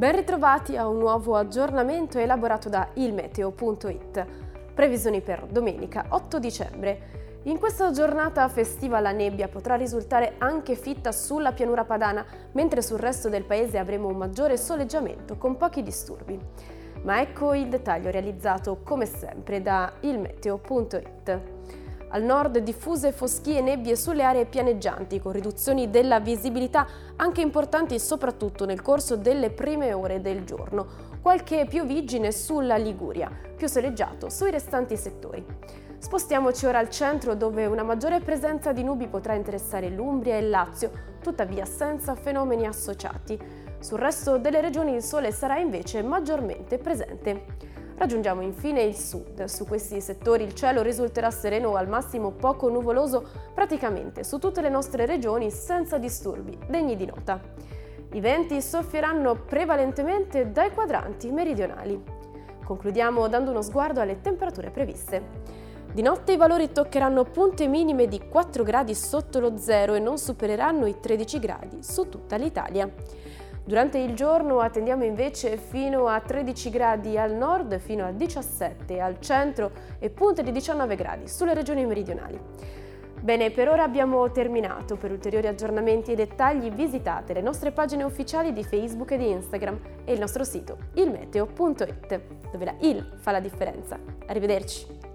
Ben ritrovati a un nuovo aggiornamento elaborato da ilmeteo.it. Previsioni per domenica 8 dicembre. In questa giornata festiva la nebbia potrà risultare anche fitta sulla pianura padana, mentre sul resto del paese avremo un maggiore soleggiamento con pochi disturbi. Ma ecco il dettaglio realizzato come sempre da ilmeteo.it. Al nord diffuse foschie e nebbie sulle aree pianeggianti con riduzioni della visibilità anche importanti soprattutto nel corso delle prime ore del giorno. Qualche pioviggine sulla Liguria, più soleggiato sui restanti settori. Spostiamoci ora al centro dove una maggiore presenza di nubi potrà interessare l'Umbria e il Lazio, tuttavia senza fenomeni associati. Sul resto delle regioni il sole sarà invece maggiormente presente. Raggiungiamo infine il sud. Su questi settori il cielo risulterà sereno o al massimo poco nuvoloso praticamente su tutte le nostre regioni senza disturbi degni di nota. I venti soffieranno prevalentemente dai quadranti meridionali. Concludiamo dando uno sguardo alle temperature previste. Di notte i valori toccheranno punte minime di 4 gradi sotto lo zero e non supereranno i 13 gradi su tutta l'Italia. Durante il giorno attendiamo invece fino a 13 gradi al nord, fino a 17 al centro e punte di 19 gradi sulle regioni meridionali. Bene, per ora abbiamo terminato. Per ulteriori aggiornamenti e dettagli visitate le nostre pagine ufficiali di Facebook e di Instagram e il nostro sito ilmeteo.it, dove la IL fa la differenza. Arrivederci!